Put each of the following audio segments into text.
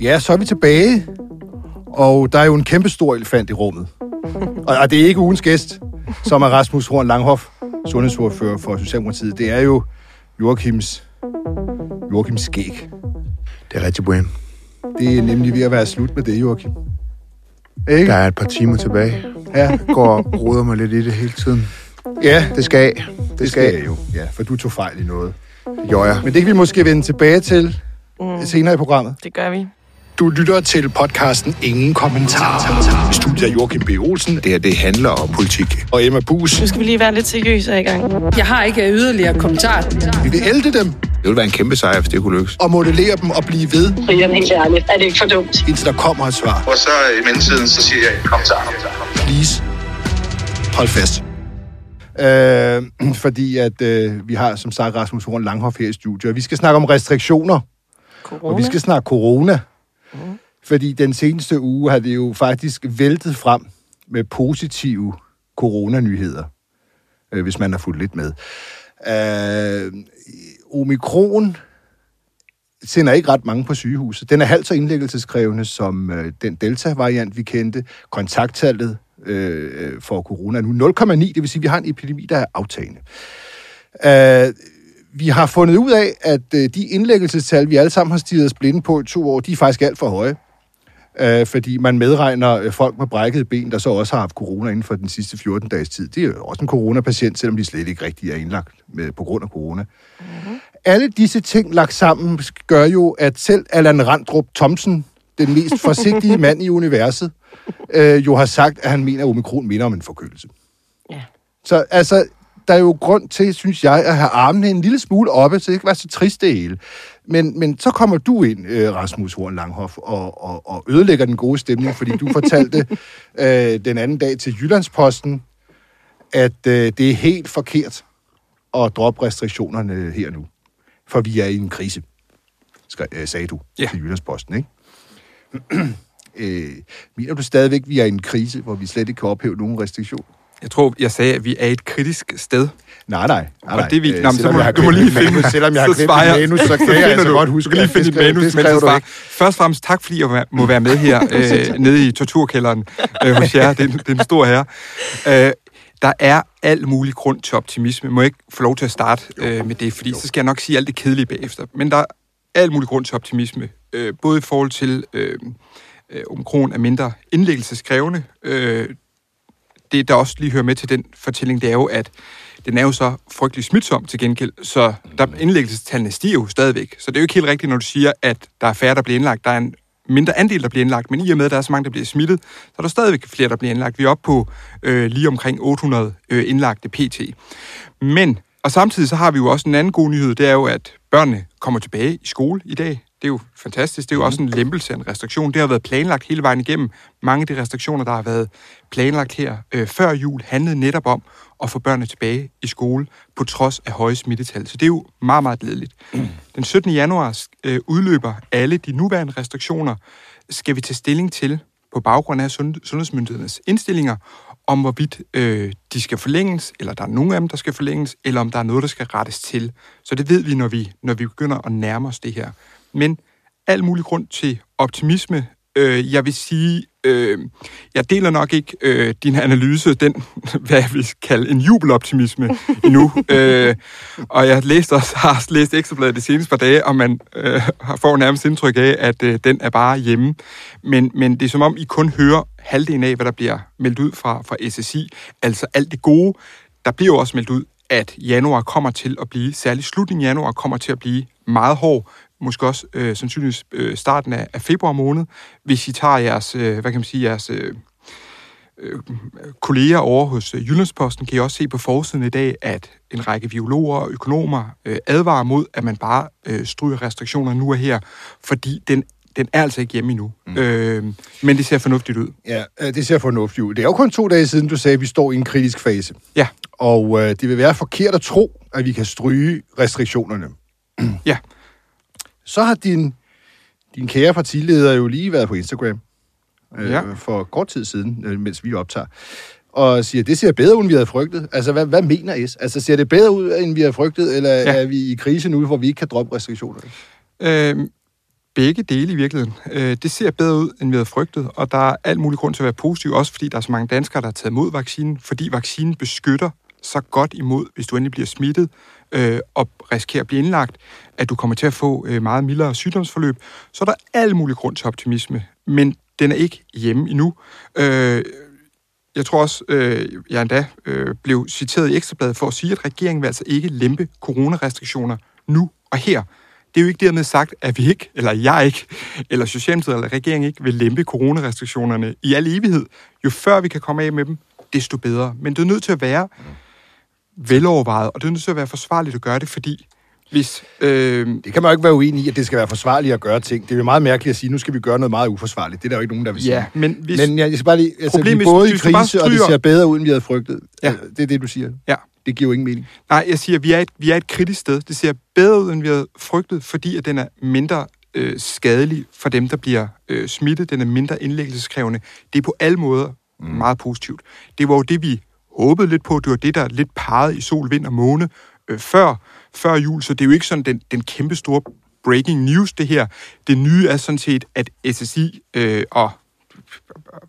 Ja, så er vi tilbage. Og der er jo en kæmpe stor elefant i rummet. Og, og det er ikke ugens gæst, som er Rasmus Horn Langhoff, sundhedsordfører for Socialdemokratiet. Det er jo Joachims, Joachims skæg. Det er rigtig bueno. Det er nemlig ved at være slut med det, Joachim. Ikke? Der er et par timer tilbage. Ja, Jeg går og roder mig lidt i det hele tiden. ja Det skal af. Det, det skal jeg jo. Ja, for du tog fejl i noget. Gjorde jeg. Men det kan vi måske vende tilbage til mm. senere i programmet. Det gør vi. Du lytter til podcasten Ingen Kommentarer. I studiet er Joachim B. Olsen Det her, det handler om politik. og Emma Bus. Nu skal vi lige være lidt seriøse i gang. Jeg har ikke yderligere kommentar. Vi vil elde dem Det ville være en kæmpe sejr, hvis det kunne lykkes. og modellere dem og blive ved, Brian, helt ærligt, er det ikke for dumt? indtil der kommer et svar. Og så i mellemtiden, så siger jeg, kom så. Please, hold fast. Øh, fordi at øh, vi har som sagt Rasmus Horn Langhoff her i studiet, og vi skal snakke om restriktioner, Corona. og vi skal snakke corona. Mm. Fordi den seneste uge har det jo faktisk væltet frem med positive coronanyheder, øh, hvis man har fulgt lidt med. Øh, omikron sender ikke ret mange på sygehuset. Den er halvt så indlæggelseskrævende som øh, den Delta-variant, vi kendte. Kontakttallet øh, øh for corona er nu 0,9, det vil sige, at vi har en epidemi, der er aftagende. Øh, vi har fundet ud af, at øh, de indlæggelsestal, vi alle sammen har stirret os blinde på i to år, de er faktisk alt for høje. Øh, fordi man medregner øh, folk med brækket ben, der så også har haft corona inden for den sidste 14 dages tid. Det er jo også en coronapatient, selvom de slet ikke rigtig er indlagt med, på grund af corona. Mm-hmm. Alle disse ting lagt sammen gør jo, at selv Allan Randrup Thomsen, den mest forsigtige mand i universet, øh, jo har sagt, at han mener, at omikron minder om en forkølelse. Ja. Så altså, der er jo grund til, synes jeg, at have armene en lille smule oppe, så det ikke være så trist det hele. Men, men så kommer du ind, øh, Rasmus Horn Langhoff, og, og, og ødelægger den gode stemning, fordi du fortalte øh, den anden dag til Jyllandsposten, at øh, det er helt forkert at droppe restriktionerne her nu. For vi er i en krise, øh, sagde du Ja. til Jyllandsposten, ikke? øh, mener du stadigvæk, at vi er i en krise, hvor vi slet ikke kan ophæve nogen restriktioner? Jeg tror, jeg sagde, at vi er et kritisk sted. Nej, nej. nej, nej. Og det vi- Øh, Nå, men så må- jeg du må lige finde- manus, Selvom jeg har så glemt manus, så kan så jeg altså du- godt Du huske, kan lige finde dit manus, det jeg du svarer. Først og fremmest tak, fordi jeg må- være med her øh, nede i torturkælderen øh, hos jer. Det er, det er en stor herre. Øh, der er al mulig grund til optimisme. Må jeg ikke få lov til at starte øh, med det, fordi så skal jeg nok sige alt det kedelige bagefter. Men der er al mulig grund til optimisme. Øh, både i forhold til, øh, øh, omikron er mindre indlæggelseskrævende. Øh, det, der også lige hører med til den fortælling, det er jo, at den er jo så frygtelig smitsom til gengæld, så der indlæggelsestallene stiger jo stadigvæk. Så det er jo ikke helt rigtigt, når du siger, at der er færre, der bliver indlagt. Der er en mindre andel, der bliver indlagt, men i og med, at der er så mange, der bliver smittet, så er der stadigvæk flere, der bliver indlagt. Vi er oppe på øh, lige omkring 800 øh, indlagte PT. Men, og samtidig så har vi jo også en anden god nyhed, det er jo, at børnene kommer tilbage i skole i dag. Det er jo fantastisk. Det er jo også en lempelse af en restriktion. Det har været planlagt hele vejen igennem. Mange af de restriktioner, der har været planlagt her øh, før jul, handlede netop om at få børnene tilbage i skole på trods af høje smittetal. Så det er jo meget, meget glædeligt. Den 17. januar øh, udløber alle de nuværende restriktioner. Skal vi tage stilling til på baggrund af sund- sundhedsmyndighedernes indstillinger, om hvorvidt øh, de skal forlænges, eller der er nogen af dem, der skal forlænges, eller om der er noget, der skal rettes til. Så det ved vi, når vi, når vi begynder at nærme os det her. Men al mulig grund til optimisme. Øh, jeg vil sige, øh, jeg deler nok ikke øh, din analyse, den, hvad jeg vil kalde en jubeloptimisme endnu. øh, og jeg læste også, har læst Ekstrabladet de seneste par dage, og man øh, får nærmest indtryk af, at øh, den er bare hjemme. Men, men det er som om, I kun hører halvdelen af, hvad der bliver meldt ud fra, fra SSI. Altså alt det gode. Der bliver jo også meldt ud, at januar kommer til at blive, særligt slutningen af januar, kommer til at blive meget hård. Måske også øh, sandsynligvis øh, starten af, af februar måned, hvis I tager jeres, øh, hvad kan man sige, jeres øh, øh, kolleger over hos øh, Jyllandsposten, kan I også se på forsiden i dag, at en række biologer og økonomer øh, advarer mod, at man bare øh, stryger restriktioner nu og her, fordi den, den er altså ikke hjemme endnu. Mm. Øh, men det ser fornuftigt ud. Ja, øh, det ser fornuftigt ud. Det er jo kun to dage siden, du sagde, at vi står i en kritisk fase. Ja, Og øh, det vil være forkert at tro, at vi kan stryge restriktionerne. ja. Så har din, din kære partileder jo lige været på Instagram øh, Ja. for kort tid siden, øh, mens vi optager, og siger, det ser bedre ud, end vi havde frygtet. Altså, hvad, hvad mener S? Altså, ser det bedre ud, end vi havde frygtet, eller ja. Er vi i krise nu, hvor vi ikke kan droppe restriktionerne? Øh, begge dele i virkeligheden. Øh, det ser bedre ud, end vi havde frygtet, og der er alt mulig grund til at være positiv, også fordi der er så mange danskere, der har taget imod vaccinen, fordi vaccinen beskytter så godt imod, hvis du endelig bliver smittet øh, og risikerer at blive indlagt, at du kommer til at få øh, meget mildere sygdomsforløb, så er der al mulig grund til optimisme. Men den er ikke hjemme endnu. Øh, jeg tror også, øh, jeg endda øh, blev citeret i Ekstrabladet for at sige, at regeringen vil altså ikke lempe coronarestriktioner nu og her. Det er jo ikke dermed sagt, at vi ikke, eller jeg ikke, eller Socialdemokratiet eller regeringen ikke vil lempe coronarestriktionerne i al evighed. Jo før vi kan komme af med dem, desto bedre. Men det er nødt til at være velovervejet, og det er nødt til at være forsvarligt at gøre det, fordi hvis... Øh, Det kan man jo ikke være uenig i, at det skal være forsvarligt at gøre ting. Det er jo meget mærkeligt at sige, nu skal vi gøre noget meget uforsvarligt. Det er der jo ikke nogen, der vil sige. ja, men hvis... Men jeg, jeg skal bare lige... Altså, Problemet, vi er både i krise, og det stryger- ser bedre ud, end vi havde frygtet. Ja. Øh, Det er det, du siger. Ja. Det giver jo ingen mening. Nej, jeg siger, at vi er, et, vi er et kritisk sted. Det ser bedre ud, end vi havde frygtet, fordi at den er mindre øh, skadelig for dem, der bliver øh, smittet. Den er mindre indlæggelseskrævende. Det er på alle måder mm. meget positivt. Det var jo det, vi håbede lidt på. Det var det, der lidt pegede i sol, vind og måne øh, før, før jul. Så det er jo ikke sådan den, den kæmpe store breaking news, det her. Det nye er sådan set, at SSI øh, og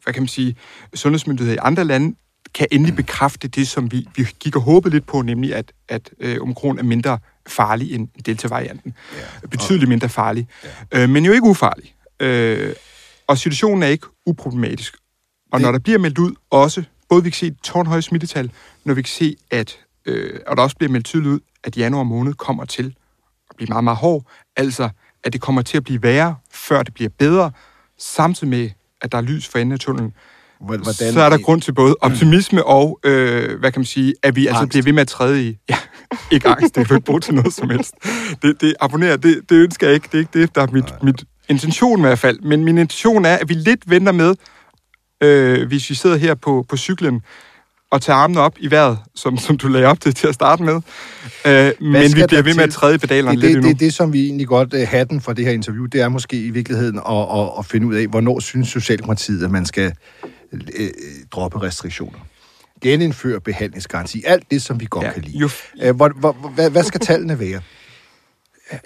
hvad kan man sige, sundhedsmyndigheder i andre lande kan endelig bekræfte det, som vi, vi gik og håbede lidt på, nemlig at, at øh, omikron er mindre farlig end delta-varianten. Ja. Betydeligt mindre farlig. Ja. Øh, men jo ikke ufarlig. Øh, og situationen er ikke uproblematisk. Og Det- når der bliver meldt ud også, både vi kan se et tårnhøje smittetal, når vi kan se, at, øh, og der også bliver meldt tydeligt ud, at januar måned kommer til at blive meget, meget hård. Altså, at det kommer til at blive værre, før det bliver bedre, samtidig med, at der er lys for enden af tunnelen. Hvordan, så er der grund til både optimisme og, øh, hvad kan man sige, at vi altså Angst. bliver ved med at træde i... Ja, ikke angst, det kan du ikke bruge til noget som helst. Det, det abonnerer, det, det ønsker jeg ikke. Det er ikke det, der er mit, mit intention i hvert fald. Men min intention er, at vi lidt venter med, øh, hvis vi sidder her på, på cyklen, og tager armene op i vejret, som, som du lagde op til til at starte med. Øh, men vi bliver ved med at træde pedalerne det, lidt det, endnu. det, det, som vi egentlig godt uh, hatten for det her interview, det er måske i virkeligheden at, at, at finde ud af, hvornår synes Socialdemokratiet, at man skal uh, droppe restriktioner. Genindføre behandlingsgaranti. Alt det, som vi godt Ja, kan lide. jo- Uh, hvor, hvor, hvad, hvad skal tallene være?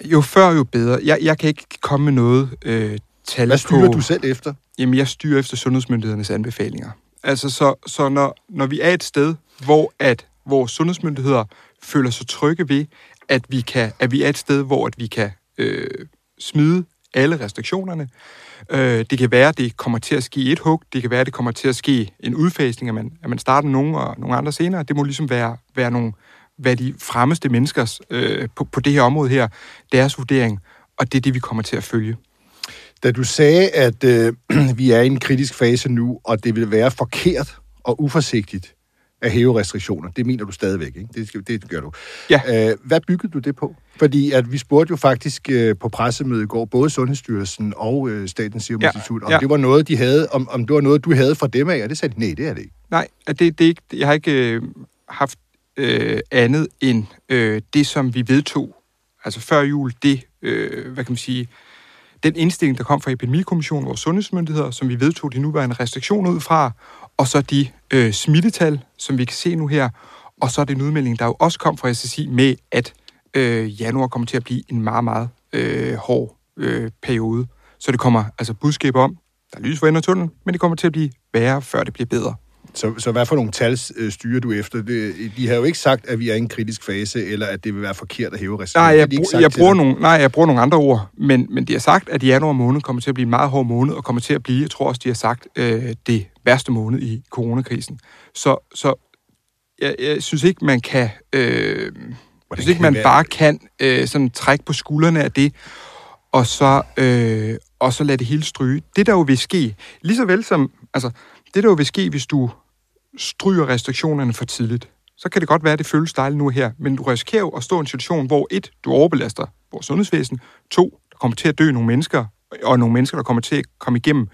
Jo før, jo bedre. Jeg, jeg kan ikke komme med noget øh, tal Hvad styrer på... du selv efter? Jamen, jeg styrer efter sundhedsmyndighedernes anbefalinger. Altså, så, så når, når vi er et sted, hvor at vores sundhedsmyndigheder føler sig trygge ved, at vi, kan, at vi er et sted, hvor at vi kan øh, smide alle restriktionerne. Øh, det kan være, at det kommer til at ske i et hug. Det kan være, at det kommer til at ske en udfasning, at man, at man starter nogen og nogle andre senere. Det må ligesom være, være nogle hvad de fremmeste menneskers øh, på, på det her område her, deres vurdering, og det er det, vi kommer til at følge. Da du sagde, at øh, vi er i en kritisk fase nu, og det vil være forkert og uforsigtigt at hæve restriktioner, det mener du stadigvæk, ikke? Det, skal, det gør du. Ja. Øh, hvad byggede du det på? Fordi at vi spurgte jo faktisk øh, på pressemødet i går, både Sundhedsstyrelsen og øh, Statens Serum Ja, Institut, om ja. det var noget, de havde, om, om det var noget, du havde fra dem af, og det sagde de, nej, det er det ikke. Nej, det, det er ikke, jeg har ikke øh, haft øh, andet end øh, det, som vi vedtog, altså før jul, det, øh, hvad kan man sige, den indstilling, der kom fra Epidemikommissionen, vores sundhedsmyndigheder, som vi vedtog de nuværende restriktioner ud fra, og så de øh, smittetal, som vi kan se nu her, og så den udmelding, der jo også kom fra SSI med, at øh, januar kommer til at blive en meget, meget øh, hård øh, periode. Så det kommer altså budskab om, der er lys for enden af tunnelen, men det kommer til at blive værre, før det bliver bedre. Så, så hvad for nogle tal øh, styrer du efter? Det, de har jo ikke sagt, at vi er i en kritisk fase, eller at det vil være forkert at hæve restriktioner. Nej, jeg, brug, jeg, bruger nogle, nej, jeg bruger nogle andre ord, men, men de har sagt, at januar måned kommer til at blive en meget hård måned, og kommer til at blive, jeg tror også, de har sagt, øh, det værste måned i coronakrisen. Så, så jeg, jeg synes ikke, man kan... Øh, jeg synes ikke, man være? bare kan øh, sådan trække på skuldrene af det, og så, øh, og så lade det hele stryge. Det, der jo vil ske, lige så vel som... Altså, det, der jo vil ske, hvis du stryger restriktionerne for tidligt, så kan det godt være, at det føles dejligt nu her, men du risikerer jo at stå i en situation, hvor et, du overbelaster vores sundhedsvæsen, to, der kommer til at dø nogle mennesker, og nogle mennesker, der kommer til at komme igennem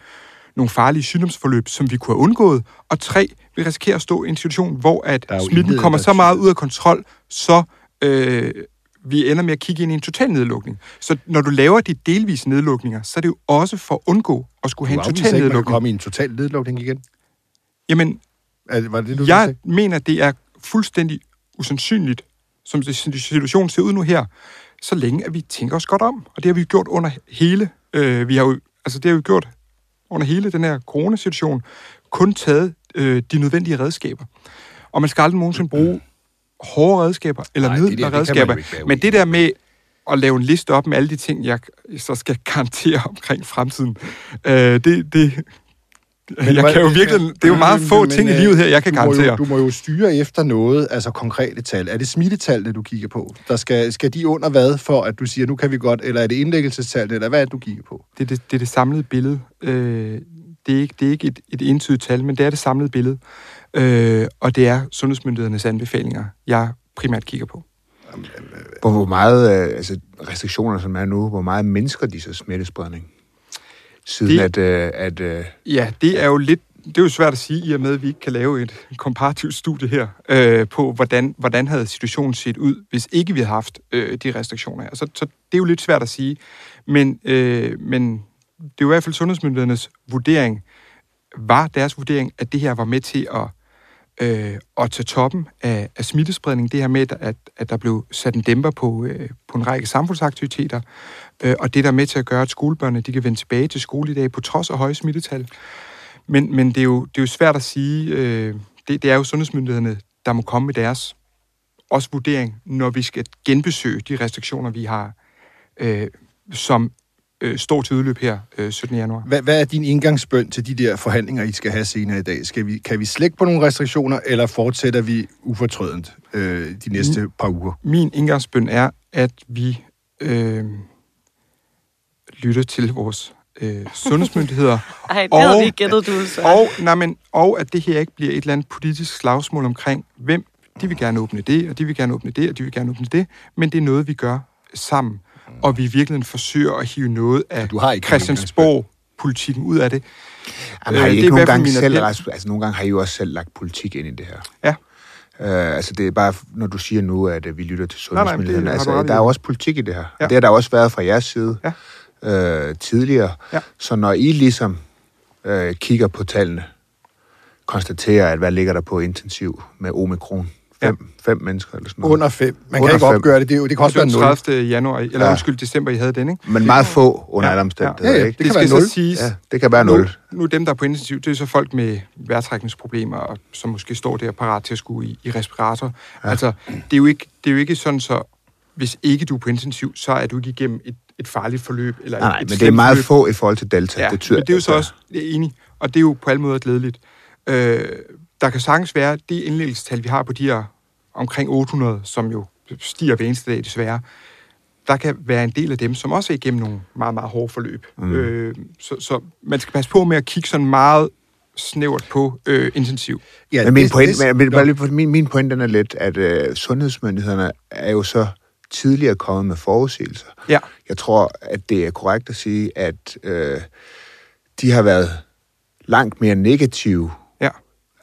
nogle farlige sygdomsforløb, som vi kunne have undgået, og tre, vi risikerer at stå i en situation, hvor at smitten kommer så meget ud af kontrol, så øh, vi ender med at kigge ind i en total nedlukning. Så når du laver de delvise nedlukninger, så er det jo også for at undgå at skulle have Du en total ikke, nedlukning. komme i en total nedlukning igen? Jamen, Er, var det du jeg sagde? mener, det er fuldstændig usandsynligt, som situationen ser ud nu her, så længe at vi tænker os godt om. Og det har vi gjort under hele Øh, vi har jo, altså det har vi gjort under hele den her coronasituation, kun taget øh, de nødvendige redskaber. Og man skal aldrig nogensinde bruge hårde redskaber eller Nej, det der, det midler kan man redskaber. Men det der med at lave en liste op med alle de ting, jeg så skal garantere omkring fremtiden, øh, det, det, jeg hvad- kan jo virkelig, det er jo meget Men- få men, ting i øh, livet her, jeg kan du må garantere. Jo, du må jo styre efter noget, altså konkrete tal. Er det smittetallene, du kigger på? Der skal, skal de under hvad, for at du siger, nu kan vi godt, eller er det indlæggelsestallene, eller hvad er det, du kigger på? det, er det, det er det samlede billede. Øh, det er ikke, det er ikke et, et entydigt tal, men det er det samlede billede. Øh, og det er sundhedsmyndighedernes anbefalinger, jeg primært kigger på. Hvor, hvor meget øh, altså, restriktioner, som er nu, hvor meget mindsker de så smittespredning? Siden Det- at, øh, at øh, Ja, det er jo lidt det er jo svært at sige, i og med, at vi ikke kan lave et komparativt studie her øh, på, hvordan, hvordan havde situationen set ud, hvis ikke vi havde haft øh, de restriktioner her. Så, så det er jo lidt svært at sige. Men, øh, men det er jo i hvert fald sundhedsmyndighedernes vurdering, var deres vurdering, at det her var med til at, øh, og til toppen af, af smittespredning. Det her med, at, at der blev sat en dæmper på, øh, på en række samfundsaktiviteter, øh, og det der er med til at gøre, at skolebørnene de kan vende tilbage til skole i dag på trods af høje smittetal. Men, men det, er jo, det er jo svært at sige. Øh, det, det er jo sundhedsmyndighederne, der må komme med deres også vurdering, når vi skal genbesøge de restriktioner, vi har, øh, som øh, står til udløb her øh, 17. januar. Hvad, hvad er din indgangsbøn til de der forhandlinger, I skal have senere i dag? Skal vi, kan vi slække på nogle restriktioner, eller fortsætter vi ufortrødent øh, de næste Mm. par uger? Min indgangsbøn er, at vi øh, lytter til vores øh, sundhedsmyndigheder, Ej, det havde Og- vi ikke gættet, du så. og, nej, men, og at det her ikke bliver et eller andet politisk slagsmål omkring, hvem de vil gerne åbne det, og de vil gerne åbne det, og de vil gerne åbne det, men det er noget, vi gør sammen, og vi virkelig forsøger at hive noget af du har ikke Christiansborg-politikken ud af det. Jamen, har Øh, I er ikke i nogle gange selv. Rasmus, altså nogle gange har I jo også selv lagt politik ind i det her. Ja. Uh, altså det er bare, når du siger nu, at uh, vi lytter til sundhedsmyndighederne. Altså, i. der er jo også politik i det her. Ja. Det har der også været fra jeres side Ja. uh, tidligere. Ja. Så når I ligesom uh, kigger på tallene, konstaterer, at hvad ligger der på intensiv med omikron? Fem, ja. fem mennesker eller sådan noget. Under fem. Man Under kan ikke fem. opgøre det. Det, er jo, det kan også Det være var nul. 30. januar, eller Ja. ja. undskyld, december, I havde den, ikke? Men meget få under alle omstændigheder, Ja, ja. ikke? Det kan det skal være nul. så siges, Ja, det kan være nul. Nu, nu dem, der er på intensiv, det er så folk med vejrtrækningsproblemer, og som måske står der parat til at skulle i, i respirator. Ja. Altså, det er, jo ikke, det er jo ikke sådan, så hvis ikke du er på intensiv, så er du ikke igennem et, et farligt forløb. Eller Nej, et, et men det er meget forløb. få i forhold til Delta. Ja, det tyder, men det er jo så også det er enig, og det er jo på alle måder glædeligt. Øh, der kan sagtens være det indlæggelsestal, vi har på de her omkring 800, som jo stiger hver eneste dag desværre, der kan være en del af dem, som også er igennem nogle meget, meget hårde forløb. Mm. Øh, så, så man skal passe på med at kigge sådan meget snævert på øh, intensiv. Ja, Men min, det- point, det- men, min, min, min point den er lidt, at øh, sundhedsmyndighederne er jo så tidligere kommet med forudsigelser. Ja. Jeg tror, at det er korrekt at sige, at øh, de har været langt mere negative.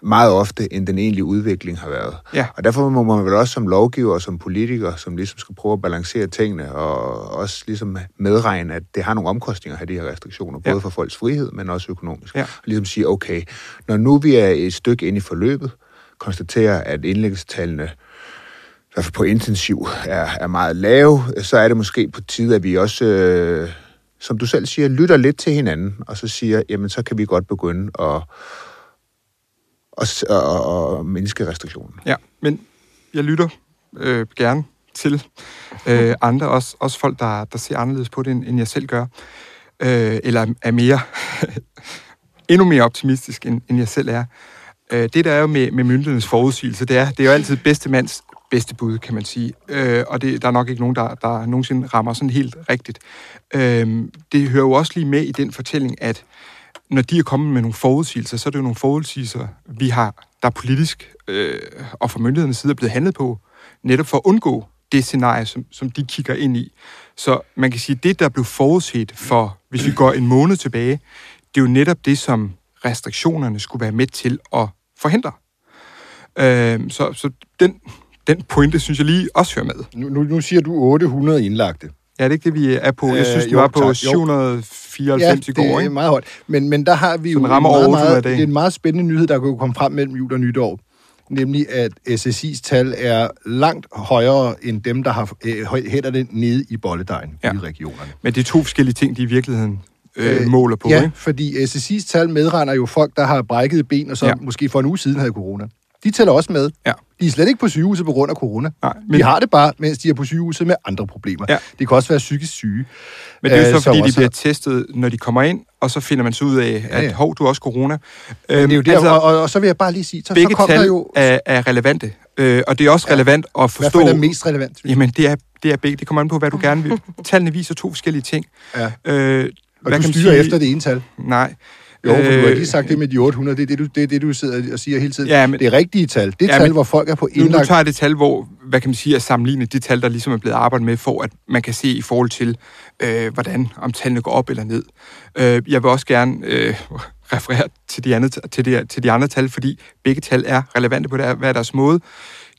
Meget ofte, end den egentlige udvikling har været. Ja. Og derfor må man vel også som lovgiver og som politiker, som ligesom skal prøve at balancere tingene, og også ligesom medregne, at det har nogle omkostninger at have de her restriktioner, både Ja. for folks frihed, men også økonomisk. Ja. Og ligesom sige, okay, når nu vi er et stykke inde i forløbet, konstaterer, at indlæggelsestallene i hvert fald på intensiv er, er meget lave, så er det måske på tide, at vi også, øh, som du selv siger, lytter lidt til hinanden, og så siger, jamen så kan vi godt begynde at, at, at, at mindske restriktionen. Ja, men jeg lytter øh, gerne til øh, andre, også, også folk, der, der ser anderledes på det, end, end jeg selv gør, øh, eller er mere, endnu mere optimistisk, end, end jeg selv er. Øh, det, der er jo med, med myndighedernes forudsigelse, det er, det er jo altid bedste mands bedste bud, kan man sige. Øh, og det, der er nok ikke nogen, der, der nogensinde rammer sådan helt rigtigt. Øh, det hører jo også lige med i den fortælling, at når de er kommet med nogle forudsigelser, så er det jo nogle forudsigelser, vi har, der politisk øh, og fra myndighedernes side er blevet handlet på, netop for at undgå det scenarie, som, som de kigger ind i. Så man kan sige, at det, der blev forudset for, hvis vi går en måned tilbage, det er jo netop det, som restriktionerne skulle være med til at forhindre. Øh, så så den, den pointe, synes jeg lige også hører med. Nu, nu, nu siger du 800 indlagte. Ja, det er ikke det, vi er på. Jeg Øh, synes, det jo, var på tak, jo. 794 i går, det er ikke? meget højt. Men, men der har vi Som jo rammer en meget, over 800 meget, det er en meget spændende nyhed, der jo komme frem mellem jul og nytår. nemlig at SSI's tal er langt højere end dem, der har øh, hænderne nede i bolledejen ja. I regionerne. Men det er to forskellige ting, de i virkeligheden øh, Øh, måler på, ja, ikke? fordi SSI's tal medregner jo folk, der har brækket ben, og så ja. måske for en uge siden havde corona. De tæller også med. Ja. De er slet ikke på sygehuset på grund af corona. Nej, Men... men- De har det bare, mens de er på sygehuset med andre problemer. Ja. Det kan også være psykisk syge. Men det er jo Øh, så, fordi som de også bliver testet, når de kommer ind, og så finder man så ud af, at Ja, ja. hov, du har også corona. Det er jo der, altså, og, og, og så vil jeg bare lige sige, så, så begge kom tal der jo... er, er relevante, øh, og det er også Ja. relevant at Hvad forstå... for er mest relevant? Jamen, det er, det er begge. Det kommer an på, hvad du gerne vil. Tallene viser to forskellige ting. Ja. Øh, Og hvad du kan styrer sige? efter det ene tal. Nej. Jo, for du har Øh, lige sagt det med de 800. Det er det, du, det, er det, du sidder og siger hele tiden. Ja, men- det er rigtige tal. Det er Ja, tal, men- hvor folk er på Nu, nu indlagt... tager jeg det tal, hvor, hvad kan man sige, er sammenlignet de tal, der ligesom er blevet arbejdet med, for at man kan se i forhold til, øh, hvordan om tallene går op eller ned. Øh, jeg vil også gerne øh, referere til de, andre, til, de, til de andre tal, fordi begge tal er relevante på der, hver deres måde.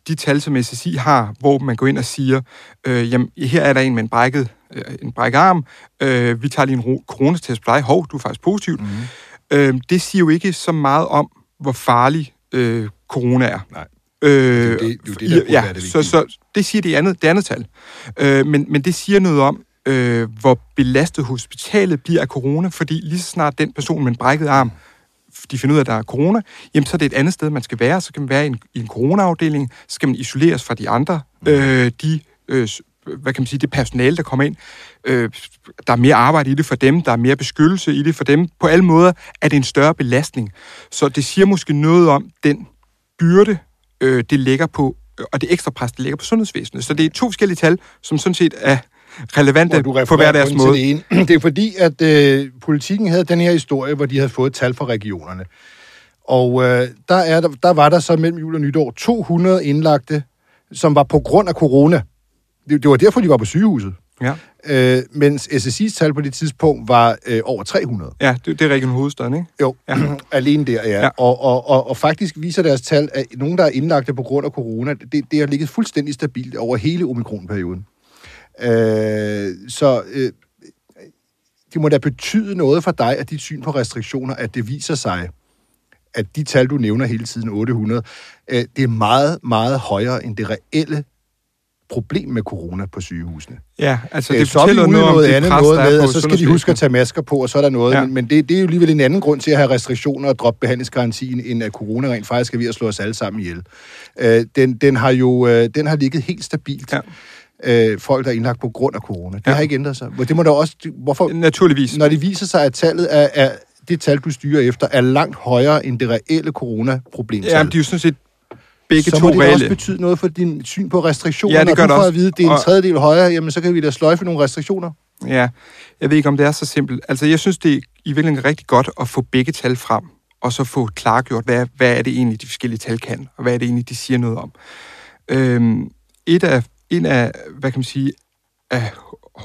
De tal, som SSI har, hvor man går ind og siger, øh, jamen, her er der en med en brækket, øh, en brækket arm, øh, vi tager lige en ro- coronatest på dig, hov, du er faktisk positivt. Mm. Øh, det siger jo ikke så meget om, hvor farlig øh, corona er. Nej. Øh, Det det- det det, der burde ja, være det så, så det siger det andet, det andet tal. Øh, men, men det siger noget om, øh, hvor belastet hospitalet bliver af corona, fordi lige så snart den person med en brækket arm, de finder ud af, at der er corona, jamen så er det et andet sted, man skal være. Så kan man være i en, i en coronaafdeling, så skal man isoleres fra de andre. Øh, de, øh, hvad kan man sige, det personale, der kommer ind, øh, der er mere arbejde i det for dem, der er mere beskyttelse i det for dem. På alle måder er det en større belastning. Så det siger måske noget om den byrde, øh, det ligger på, øh, og det ekstra pres, det ligger på sundhedsvæsenet. Så det er to forskellige tal, som sådan set er relevante du på hver deres måde. Det, ene. det er fordi, at øh, politikken havde den her historie, hvor de havde fået tal fra regionerne. Og øh, der, er, der, der var der så mellem jul og nytår 200 indlagte, som var på grund af corona. Det, det var derfor, de var på sygehuset. Ja, Øh, mens SSI's tal på det tidspunkt var øh, over 300. ja det, det er Region Hovedstaden, ikke? Jo, ja. alene der, ja. Ja. Og, og, og, og faktisk viser deres tal, at nogen, der er indlagte på grund af corona, det, det har ligget fuldstændig stabilt over hele omikronperioden. Øh, så øh, det må da betyde noget for dig, at dit syn på restriktioner, at det viser sig, at de tal, du nævner hele tiden, 800, øh, det er meget, meget højere end det reelle problem med corona på sygehusene. Ja, altså Øh, det så er vi ude noget noget det andet pres, noget med, at så skal de huske at tage masker på, og så er der noget. Ja. Men, men det, det er jo alligevel en anden grund til at have restriktioner og droppe behandlingsgarantien, end at corona rent faktisk er ved at slå os alle sammen ihjel. Øh, den, den har jo øh, den har ligget helt stabilt. Ja. Øh, folk, der er indlagt på grund af corona. Det Ja. har ikke ændret sig. Det må da også... Hvorfor, Naturligvis. når det viser sig, at tallet er, er det tal, du styrer efter, er langt højere end det reelle coronaproblem. Ja, de er jo sådan set begge så to må det da reelle. også betyde noget for din syn på restriktioner. Ja, det gør det også. at vide, at det er en tredjedel højere, jamen så kan vi da sløjfe nogle restriktioner. Ja, jeg ved ikke, om det er så simpelt. Altså, jeg synes, det er i virkeligheden er rigtig godt at få begge tal frem, og så få klargjort, hvad, hvad er det egentlig, de forskellige tal kan, og hvad er det egentlig, de siger noget om. Øhm, et af, en af, hvad kan man sige, af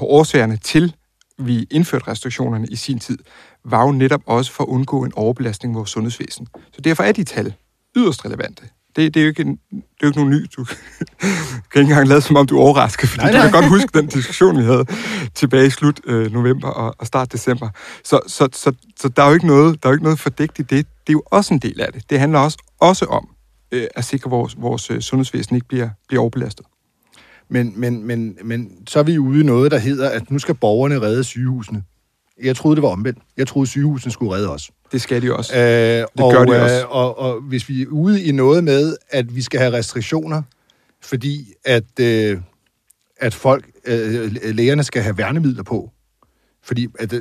årsagerne til, vi indførte restriktionerne i sin tid, var jo netop også for at undgå en overbelastning af vores sundhedsvæsen. Så derfor er de tal yderst relevante. Det, det, er jo ikke en, det er jo ikke nogen ny. Du kan ikke engang lade som om, du er overrasket, fordi Nej, nej, du kan godt huske den diskussion, vi havde tilbage i slut øh, november og, og start december. Så, så, så, så der er jo ikke noget, der er jo ikke noget fordækt i det. Det er jo også en del af det. Det handler også, også om øh, at sikre, at vores, vores øh, sundhedsvæsen ikke bliver, bliver overbelastet. Men, men, men, men så er vi ude i noget, der hedder, at nu skal borgerne redde sygehusene. Jeg troede, det var omvendt. Jeg troede, sygehusene skulle redde os. Det skal de også. Øh, det og, gør de også. Øh, og, og hvis vi er ude i noget med, at vi skal have restriktioner, fordi at, øh, at folk, øh, lægerne skal have værnemidler på. Fordi at, øh,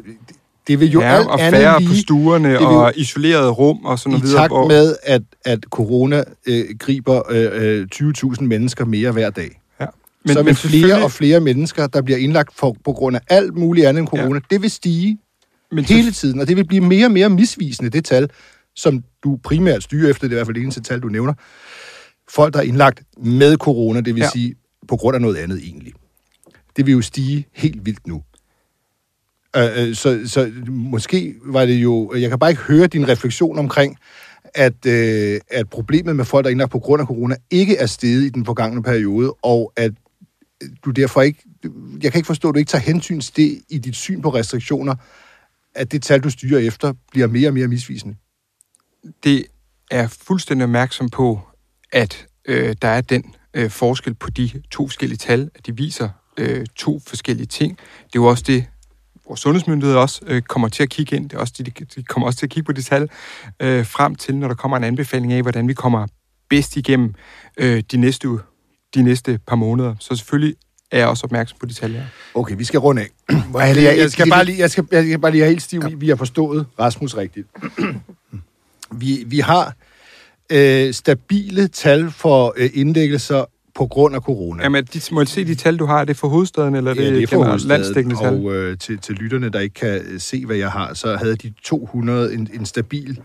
det vil jo ja, alt og andet færre lige, på stuerne det jo- og isolerede rum og sådan i noget videre. takt med, at, at corona øh, griber øh, øh, 20.000 mennesker mere hver dag. ja. Men, så vil flere selvfølgelig- og flere mennesker, der bliver indlagt for, på grund af alt muligt andet end corona, ja. det vil stige men hele tiden, og det vil blive mere og mere misvisende, det tal, som du primært styrer efter, det er i hvert fald det eneste tal, du nævner. Folk, der er indlagt med corona, det vil Ja. sige på grund af noget andet egentlig. Det vil jo stige helt vildt nu. Øh, øh, så, så måske var det jo... Jeg kan bare ikke høre din refleksion omkring, at, øh, at problemet med folk, der er indlagt på grund af corona, ikke er steget i den forgangne periode, og at du derfor ikke... Jeg kan ikke forstå, at du ikke tager hensyn til det i dit syn på restriktioner, at det tal, du styrer efter, bliver mere og mere misvisende. det er fuldstændig opmærksom på, at øh, der er den øh, forskel på de to forskellige tal, at de viser øh, to forskellige ting. Det er jo også det, vores sundhedsmyndigheder også øh, kommer til at kigge ind. Det er også, de, de kommer også til at kigge på de tal øh, frem til, når der kommer en anbefaling af, hvordan vi kommer bedst igennem øh, de, næste, de næste par måneder. Så selvfølgelig er jeg også opmærksom på de tal her. Okay, vi skal runde af. Hvor Jeg, jeg, jeg, skal bare lige, jeg, skal, jeg skal bare lige have helt stiv i, vi har forstået Rasmus rigtigt. vi, vi har øh, stabile tal for øh, indlæggelser på grund af corona. Jamen, de, må jeg se de tal, du har? Er det for hovedstaden, eller er det, Ja, det er for generelt hovedstaden, landsdækkende tal? og øh, til, til lytterne, der ikke kan øh, se, hvad jeg har, så havde de 200, en, en stabil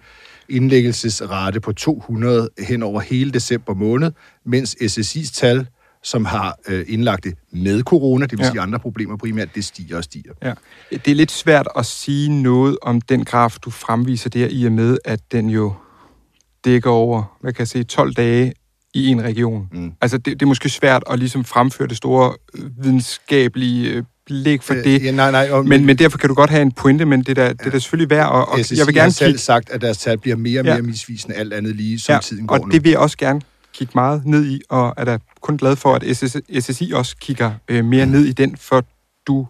indlæggelsesrate på 200 hen over hele december måned, mens SSI's tal, som har øh, indlagt det med corona, det vil Ja. sige andre problemer primært, det stiger og stiger. Ja. Det er lidt svært at sige noget om den graf, du fremviser der, i og med, at den jo dækker over, hvad kan jeg sige, 12 dage i en region. Mm. Altså, det, det er måske svært at ligesom fremføre det store øh, videnskabelige øh, belæg for det. Øh, ja, nej, nej, og, Men, men derfor kan du godt have en pointe, men det er da, det er da selvfølgelig værd, og, og SSI jeg vil har gerne selv kigge, sagt, at deres tal bliver mere og mere Ja. misvisende alt andet lige, som ja, tiden går og nu. det vil jeg også gerne kigge meget ned i, og er da kun glad for, at SS, SSI også kigger øh, mere ned i den, for du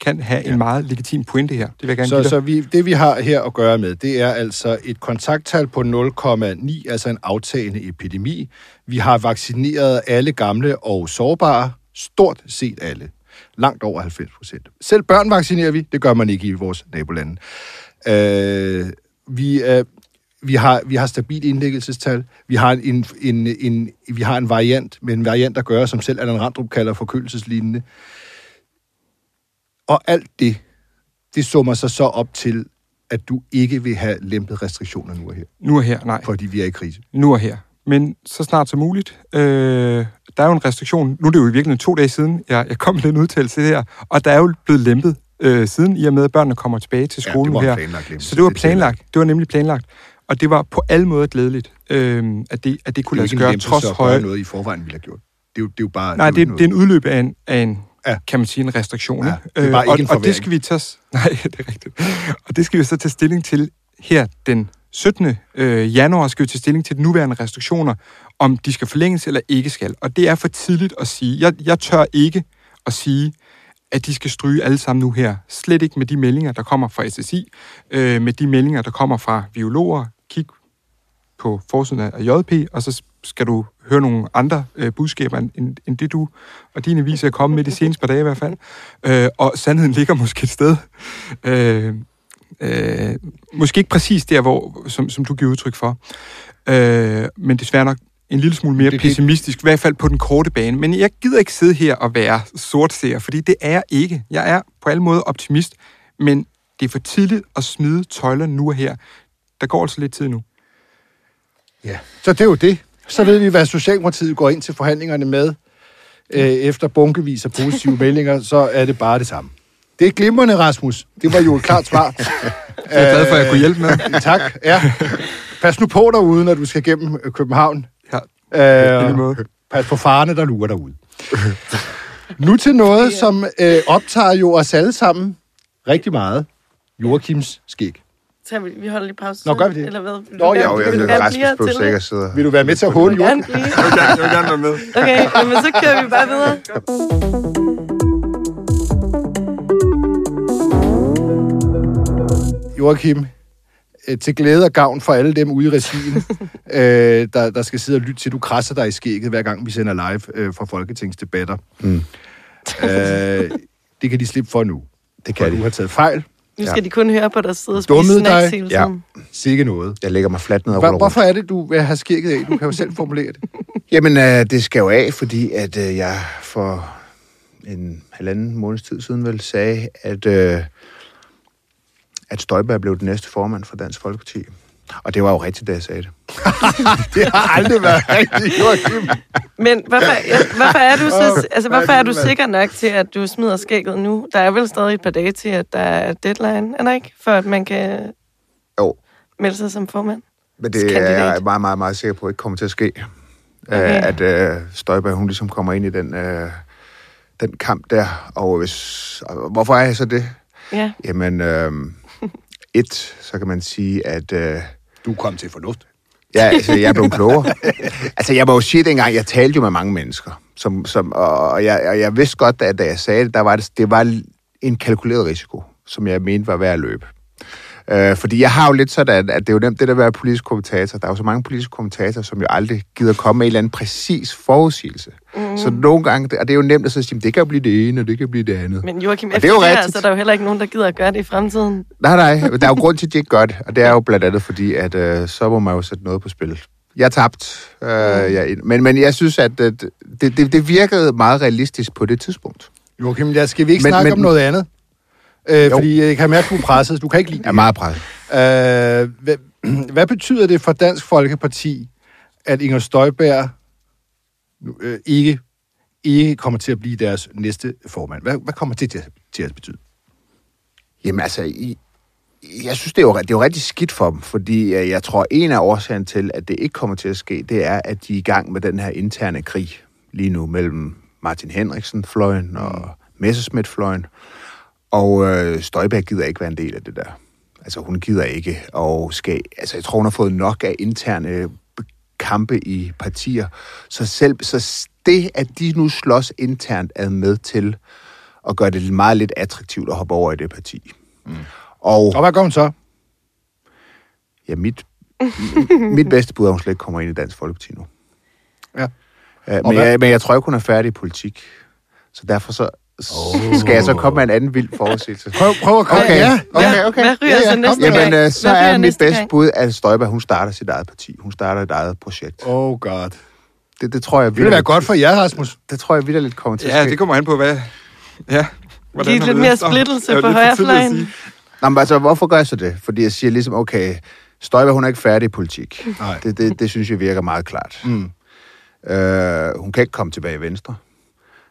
kan have ja. en meget legitim pointe her. Det vil jeg gerne Så, så vi, det, vi har her at gøre med, det er altså et kontakttal på 0,9, altså en aftagende epidemi. Vi har vaccineret alle gamle og sårbare, stort set alle. Langt over 90 procent. Selv børn vaccinerer vi, det gør man ikke i vores nabolande. Øh, vi, øh, vi, har, vi har stabil indlæggelsestal. Vi har en, en, en, vi har en variant, med en variant, der gør, som selv Allan Randrup kalder forkølelseslignende. Og alt det, det summer sig så op til, at du ikke vil have lempet restriktioner nu og her, Nu og her, nej. fordi vi er i krise. nu og her. Men så snart som muligt. Øh, der er jo en restriktion. Nu er det jo i virkeligheden to dage siden, jeg, jeg kom med den udtalelse her. Og der er jo blevet lempet øh, siden, i og med, at børnene kommer tilbage til Ja, skolen det var her. planlagt så det var planlagt. Det var nemlig planlagt. Og det var på alle måder glædeligt, øh, at, det, at det kunne lade sig gøre trods høje... noget i forvejen, vi har gjort. Det er jo, det er jo bare... Nej, det, det er en udløb af en, af en Ja. kan man sige, en restriktion. Ja, det er bare Øh, og, ikke en og det skal vi tage... Nej, det er rigtigt. Og det skal vi så tage stilling til her den 17. Øh, januar skal vi tage stilling til de nuværende restriktioner, om de skal forlænges eller ikke skal. Og det er for tidligt at sige. Jeg, jeg tør ikke at sige, at de skal stryge alle sammen nu her. Slet ikke med de meldinger, der kommer fra SSI, øh, med de meldinger, der kommer fra biologer. Kig på forsiden af JP, og så skal du høre nogle andre øh, budskaber, end, end det du og dine viser er kommet med de seneste par dage i hvert fald. Øh, og sandheden ligger måske et sted. Øh, øh, måske ikke præcis der, hvor, som, som du giver udtryk for. Øh, men desværre nok en lille smule mere Det- det, det- pessimistisk, i hvert fald på den korte bane. Men jeg gider ikke sidde her og være sortseer, fordi det er jeg ikke. Jeg er på alle måder optimist, men det er for tidligt at smide tøjlerne nu og her. Der går altså lidt tid nu. Ja. Så det er jo det. Så ved vi, hvad Socialdemokratiet går ind til forhandlingerne med. Øh, efter bunkevis af positive meldinger, så er det bare det samme. Det er glimrende, Rasmus. Det var jo et klart svar. Jeg er glad for, at jeg kunne hjælpe med. Øh, tak. Ja. Pas nu på derude, når du skal gennem øh, København. Ja, Øh, måde. pas på farerne, der lurer derude. nu til noget, som øh, optager jo os alle sammen rigtig meget. Joachims skæg. Så vi, vi holder lige pause. Nå, gør vi det? Eller hvad? Vil Nå, ja, Jo, jeg vil Rasmus blive blev til det? sikkert sidder. Vil du være med til at håne blive? Jeg vil gerne være med. Okay, jamen, så kører vi bare videre. Joachim, øh, til glæde og gavn for alle dem ude i regien, øh, der, der skal sidde og lytte til, du krasser dig i skægget, hver gang vi sender live øh, fra Folketingsdebatter. Mm. Øh, det kan de slippe for nu. Det kan for de. du har taget fejl. Nu skal de kun høre på dig sidde og Dummede spise snacks dig. hele Ja. tiden. Sikke noget. Jeg lægger mig fladt ned og Hvor, ruller rundt. hvorfor er det, du vil have skægget af? Du kan jo selv formulere det. Jamen, øh, det skal jo af, fordi at øh, jeg for en halvanden måneds tid siden vel sagde, at, øh, at Støjberg blev den næste formand for Dansk Folkeparti. Og det var jo rigtigt, da jeg sagde det. Det har aldrig været rigtigt, Joachim. Men hvorfor, ja, hvorfor er du, så, altså, er hvorfor er du sikker nok til, at du smider skægget nu? Der er vel stadig et par dage til, at der er deadline, er der ikke? For at man kan Jo, melde sig som formand. men det er Kandidat. jeg meget, meget, meget sikker på, ikke kommer til at ske. Okay. Okay. At øh, Støjberg, hun ligesom kommer ind i den, øh, den kamp der. Og hvis, og hvorfor er jeg så det? Ja. Jamen, øh, et, så kan man sige, at... Øh, Du kom til fornuft. Ja, altså, jeg er blevet klogere. altså, jeg må jo sige, dengang, jeg talte jo med mange mennesker, som, som, og, jeg, og jeg vidste godt, at da jeg sagde det, der var det, det var en kalkuleret risiko, som jeg mente var værd at løbe. Øh, fordi jeg har jo lidt sådan, at det er jo nemt det der at være politisk kommentator. Der er jo så mange politiske kommentatorer, som jo aldrig gider komme med en eller anden præcis forudsigelse. Mm. Så nogle gange, og det er jo nemt at så sige, det kan blive det ene, og det kan blive det andet. Men Joachim, Og det er jo rigtigt. så er der jo heller ikke nogen, der gider at gøre det i fremtiden. Nej, nej, der er jo grund til, at de ikke gør det, og det er jo blandt andet fordi, at øh, så må man jo sætte noget på spil. Jeg tabte, øh, jeg, men, men jeg synes, at øh, det, det, det virkede meget realistisk på det tidspunkt. Joachim, lad, skal vi ikke Men- snakke men- om noget andet? Øh, Jo. fordi jeg kan mærke, at du er presset. Du kan ikke lide Jeg er meget presset. Øh, hvad, hvad betyder det for Dansk Folkeparti, at Inger Støjberg øh, ikke, ikke kommer til at blive deres næste formand? Hvad, hvad kommer det til, til at betyde? Jamen altså, i, jeg synes, det er, jo, det er jo rigtig skidt for dem, fordi øh, jeg tror, en af årsagen til, at det ikke kommer til at ske, det er, at de er i gang med den her interne krig lige nu mellem Martin Henriksen-fløjen og Messerschmidt-fløjen. Og øh, Støjberg gider ikke være en del af det der. Altså, hun gider ikke, og skal... Altså, jeg tror, hun har fået nok af interne kampe i partier. Så selv så det, at de nu slås internt, er med til at gøre det meget lidt attraktivt at hoppe over i det parti. Mm. Og Og hvad gør hun så? ja, mit, mit bedste bud er, at hun slet ikke kommer ind i Dansk Folkeparti nu. Ja. Og men, jeg, men jeg tror ikke, hun er færdig i politik. Så derfor så, oh. skal jeg så komme med en anden vild forudsigelse. Prøv, prøv at komme. Okay, Ja, okay, okay. Hvad ryger Ja, ja, så næste det. gang? Jamen, øh, så er mit bedste gang? bud, at Støjberg, hun starter sit eget parti. Hun starter et eget projekt. Oh god. Det, det tror jeg Det vil være vitterligt- godt for jer, Rasmus. Det tror jeg vidderligt kommer til at Ja, det kommer an på, hvad... Ja. hvordan Giv og lidt mere splittelse på det er højrefløjen. Nå, men altså, hvorfor gør jeg så det? Fordi jeg siger ligesom, okay, Støjberg, hun er ikke færdig i politik. Nej. Det, det, det synes jeg virker meget klart. Mm. Øh, hun kan ikke komme tilbage i Venstre.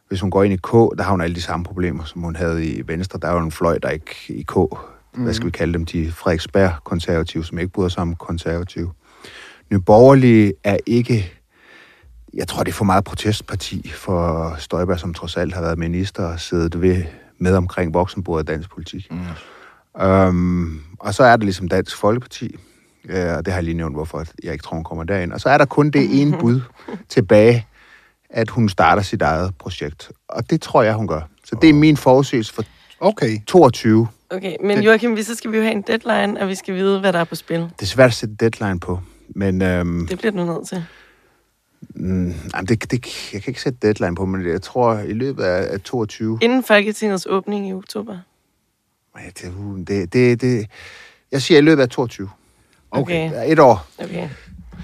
Hvis hun går ind i K, der har hun alle de samme problemer, som hun havde i Venstre. Der er jo en fløj, der ikke i K. Hvad skal vi kalde dem? De Frederiksberg konservative, som ikke bryder sig om konservative. Nye Borgerlige er ikke... Jeg tror, det er for meget protestparti for Støjberg, som trods alt har været minister og siddet ved, med omkring voksenbordet i dansk politik. Mm. Um, og så er der ligesom Dansk Folkeparti, øh, og det har jeg lige nævnt, hvorfor jeg ikke tror, hun kommer derind. Og så er der kun det ene bud tilbage, at hun starter sit eget projekt. Og det tror jeg, hun gør. Så det er min forudsigelse for Okay. 22. Okay, men Joachim, vi- så skal vi jo have en deadline, og vi skal vide, hvad der er på spil. Det er svært at sætte deadline på, men øhm, Det bliver du nødt til. mm, det, det, jeg kan ikke sætte deadline på, men jeg tror, i løbet af, af 22... Inden Folketingets åbning i oktober. Ja, det, det, det, det, jeg siger i løbet af 22. Okay. Ja, Et år. okay.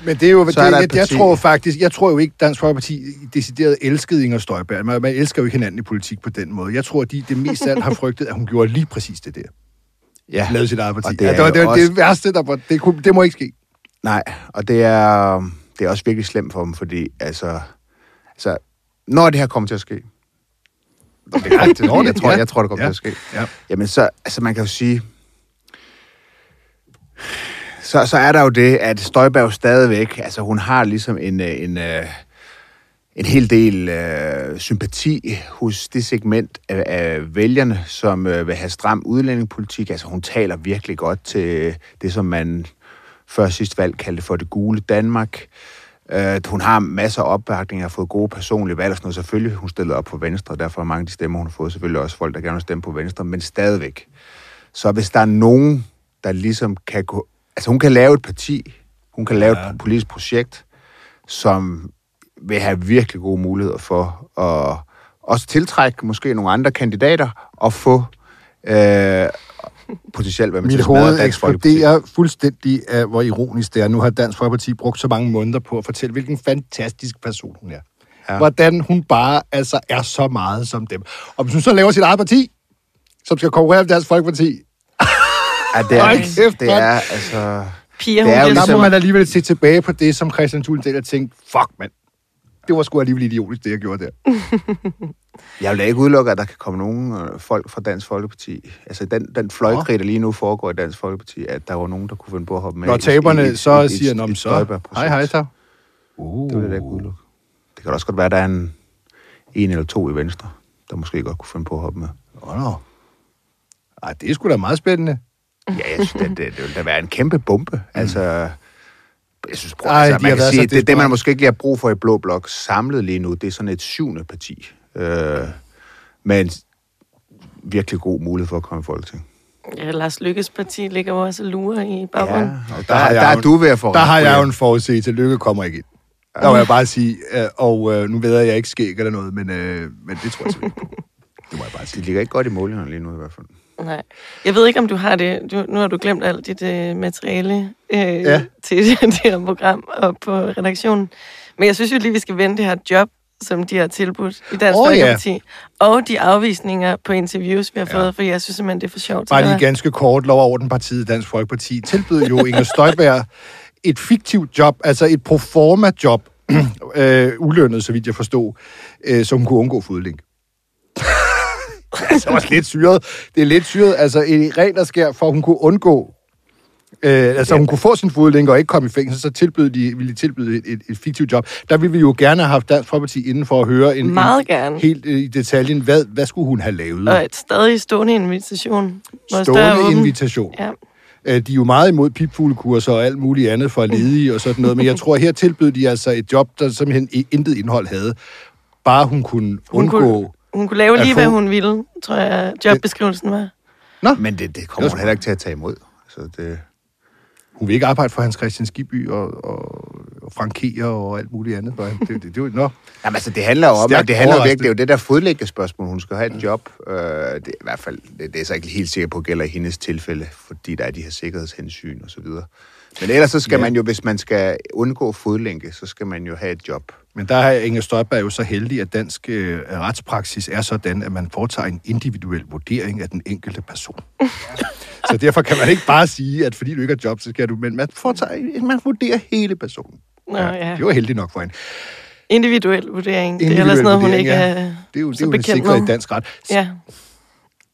Men det er jo, Så er det, et jeg, jeg tror faktisk, jeg tror jo ikke, Dansk Folkeparti decideret elskede Inger Støjberg. Man, man elsker jo ikke hinanden i politik på den måde. Jeg tror, de det mest af alt har frygtet, at hun gjorde lige præcis det der. Ja. Lavede sit eget parti. Og Det, ja, er det, var, det, også- det værste, der var, det, kunne, det må ikke ske. Nej, og det er, det er også virkelig slemt for dem, fordi altså, altså når det her kommer til at ske, det kommer til at Jeg tror, jeg tror, det kommer Ja. til at ske. Ja. Jamen så, altså man kan jo sige, så, så er der jo det, at Støjberg stadigvæk, altså hun har ligesom en, øh, en, øh, en hel del øh, sympati hos det segment af, af vælgerne, som øh, vil have stram udlændingepolitik. Altså hun taler virkelig godt til det, som man før sidst valg kaldte for det gule Danmark. Øh, hun har masser af opbakning, har fået gode personlige valg og sådan noget. Selvfølgelig hun stillet op på Venstre, og derfor er mange af de stemmer, hun har fået. Selvfølgelig også folk, der gerne vil stemme på Venstre, men stadigvæk. Så hvis der er nogen, der ligesom kan gå... Altså hun kan lave et parti, hun kan lave ja. et politisk projekt, som vil have virkelig gode muligheder for at også tiltrække måske nogle andre kandidater og få øh, potentielt være med til Mit at smadre hoved Dansk eksploderer fuldstændig af, hvor ironisk det er. Nu har Dansk Folkeparti brugt så mange måneder på at fortælle, hvilken fantastisk person hun er. Ja. Hvordan hun bare altså er så meget som dem. Og hvis hun så laver sit eget parti, som skal konkurrere med Dansk Folkeparti, Ja, det er, kæft, det er altså... Pia, Det hun er jo bliver der ligesom- må man alligevel se tilbage på det, som Christian Thulendal har tænkt, fuck mand, det var sgu alligevel idiotisk, det jeg gjorde der. Jeg vil da ikke udelukke, at der kan komme nogen øh, folk fra Dansk Folkeparti. Altså den, den fløjkrig, der lige nu foregår i Dansk Folkeparti, at der var nogen, der kunne finde på at hoppe med. Når taberne i- så i- siger, men et så, hej hej så. Uh. Det vil jeg da ikke udelukke. Det kan da også godt være, at der er en, en eller to i Venstre, der måske godt kunne finde på at hoppe med. Åh, nå. Ej, det er sgu da meget spændende. Ja, jeg synes, det, det, det vil da være en kæmpe bombe. Altså, jeg synes, prøv, Ej, altså, de man kan sige, så det, det, man måske ikke har brug for i Blå Blok samlet lige nu, det er sådan et syvende parti. Øh, med en virkelig god mulighed for at komme i Folketing. Ja, Lars Lykkes parti ligger jo også og lurer i baggrunden. og der, Der jeg der jo- er du ved at få Der har jeg jo en forudsigelse. Lykke kommer ikke ind. Der må jeg bare sige, øh, og øh, nu ved jeg, at jeg ikke skæg eller noget, men, øh, men det tror jeg simpelthen ikke på. Det må jeg bare De sige. ligger ikke godt i målingerne lige nu i hvert fald. Nej. Jeg ved ikke, om du har det. Du, nu har du glemt alt dit øh, materiale øh, Ja. ja. til det her program og på redaktionen. Men jeg synes jo lige, vi skal vende det her job, som de har tilbudt i Dansk oh, ja. Folkeparti. Og de afvisninger på interviews, vi har Ja. fået, for jeg synes simpelthen, det er for sjovt. Bare lige ganske kort, Lov og Ordenpartiet Dansk Folkeparti tilbød jo Inger Støjberg et fiktivt job, altså et proforma-job, øh, ulønnet, så vidt jeg forstod, øh, som kunne undgå fodlink. altså også lidt syret. Det er lidt syret, altså i ren og skær, for at hun kunne undgå Øh, altså, hun kunne få sin fodlænke og ikke komme i fængsel, så tilbød de, ville de tilbyde et, et, et fiktivt job. Der ville vi jo gerne have haft Dansk Folkeparti inden for at høre en, Meget en, gerne. helt øh, i detaljen, hvad, hvad skulle hun have lavet? Og et stadig stående invitation. Stående invitation. Ja. Øh, De er jo meget imod pipfuglekurser og alt muligt andet for ledige og sådan noget, men jeg tror, her tilbød de altså et job, der simpelthen intet indhold havde. Bare hun kunne Hun undgå... kunne, hun kunne lave at lige, få- hvad hun ville, tror jeg, jobbeskrivelsen var. Men det, det kommer Det hun heller ikke til at tage imod. Så det, Hun vil ikke arbejde for Hans Christian Skiby og, og, og Frank Keer og alt muligt andet. For. Det, det, det, det, nå. Jamen, altså, det handler jo om, at det handler virkelig, det er jo det der fodlæggespørgsmål, hun skal have et job. Øh, det er i hvert fald, det, det er så ikke helt sikker på, gælder i hendes tilfælde, fordi der er de her sikkerhedshensyn og så videre. Men ellers så skal Ja. man jo, hvis man skal undgå fodlænke, så skal man jo have et job. Men der er Inger Støjberg jo så heldig, at dansk øh, retspraksis er sådan, at man foretager en individuel vurdering af den enkelte person. så derfor kan man ikke bare sige, at fordi du ikke har job, så skal du... Men man, foretager, man vurderer hele personen. Nå, ja. Det var heldig nok for hende. Individuel vurdering. det er Individuel ellers noget, hun vurdering, ikke ja. er Det er jo, det så er jo det bekendt sikre i dansk ret. Ja.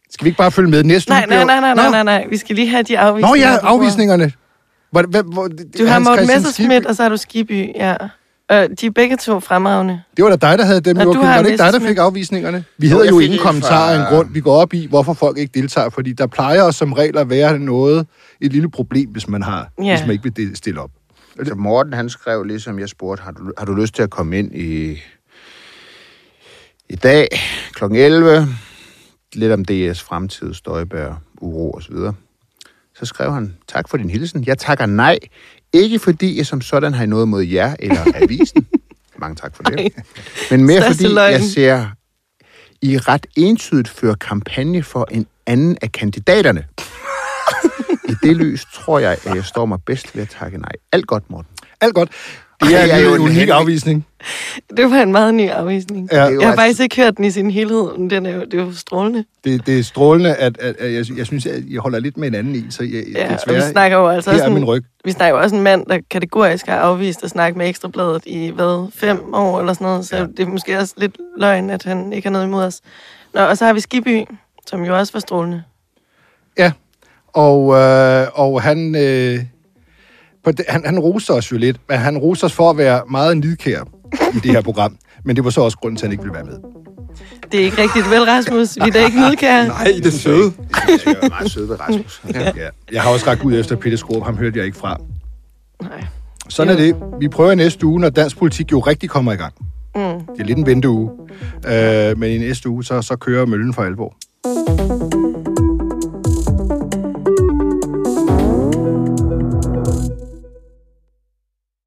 Skal vi ikke bare følge med næste Nej, uge? nej, nej, nej, nej, nej, nej. Vi skal lige have de afvisninger. Nå ja, afvisningerne. Hvor, hvor, hvor, Du har Morten Messerschmidt, og så har du Skiby, ja. Øh, de er begge to fremragende. Det var da dig, der havde dem, Joachim. har Var det ikke dig, der fik afvisningerne? Vi hedder jo ingen en kommentarer af en fra- grund. Vi går op i, hvorfor folk ikke deltager, fordi der plejer som regel at være noget, et lille problem, hvis man har, Ja. hvis man ikke vil stille op. Så Morten, han skrev, ligesom jeg spurgte, har du, har du lyst til at komme ind i, i dag kl. 11, lidt om DS fremtid, Støjbær, uro og så skrev han, tak for din hilsen. Jeg takker nej. Ikke fordi jeg som sådan har noget mod jer eller avisen. Mange tak for det. Men mere Største fordi løgn. jeg ser, I ret entydigt fører kampagne for en anden af kandidaterne. I det lys tror jeg, at jeg står mig bedst ved at takke nej. Alt godt, Morten. Alt godt. Det er, er en jo en unik afvisning. Det var en meget ny afvisning. Ja. Er Jeg har altså- faktisk ikke hørt den i sin helhed, men den er jo, det er jo strålende. Det, det er strålende, at, at, at jeg, jeg synes, at jeg holder lidt med en anden i, så jeg, Ja, og vi desværre, snakker jo altså også er min en, ryg. vi snakker jo også en mand, der kategorisk har afvist at snakke med Ekstrabladet i, hvad, fem år eller sådan noget, så ja. det er måske også lidt løgn, at han ikke har noget imod os. Nå, og så har vi Skiby, som jo også var strålende. Ja, og, øh, og han, øh, på det, han, han roser os jo lidt, men han roser os for at være meget nidkær i det her program. Men det var så også grunden til, at han ikke ville være med. Det er ikke rigtigt vel, Rasmus. Vi er da ikke nidkære. Nej, I er det søde. Det synes jeg er meget sødt ved Rasmus. Ja. Jeg har også rækket ud efter Peter Skrup, ham hørte jeg ikke fra. Nej. Sådan er det. Vi prøver næste uge, når dansk politik jo rigtig kommer i gang. Mm. Det er lidt en venteuge. Øh, men i næste uge, så, så kører møllen for alvor.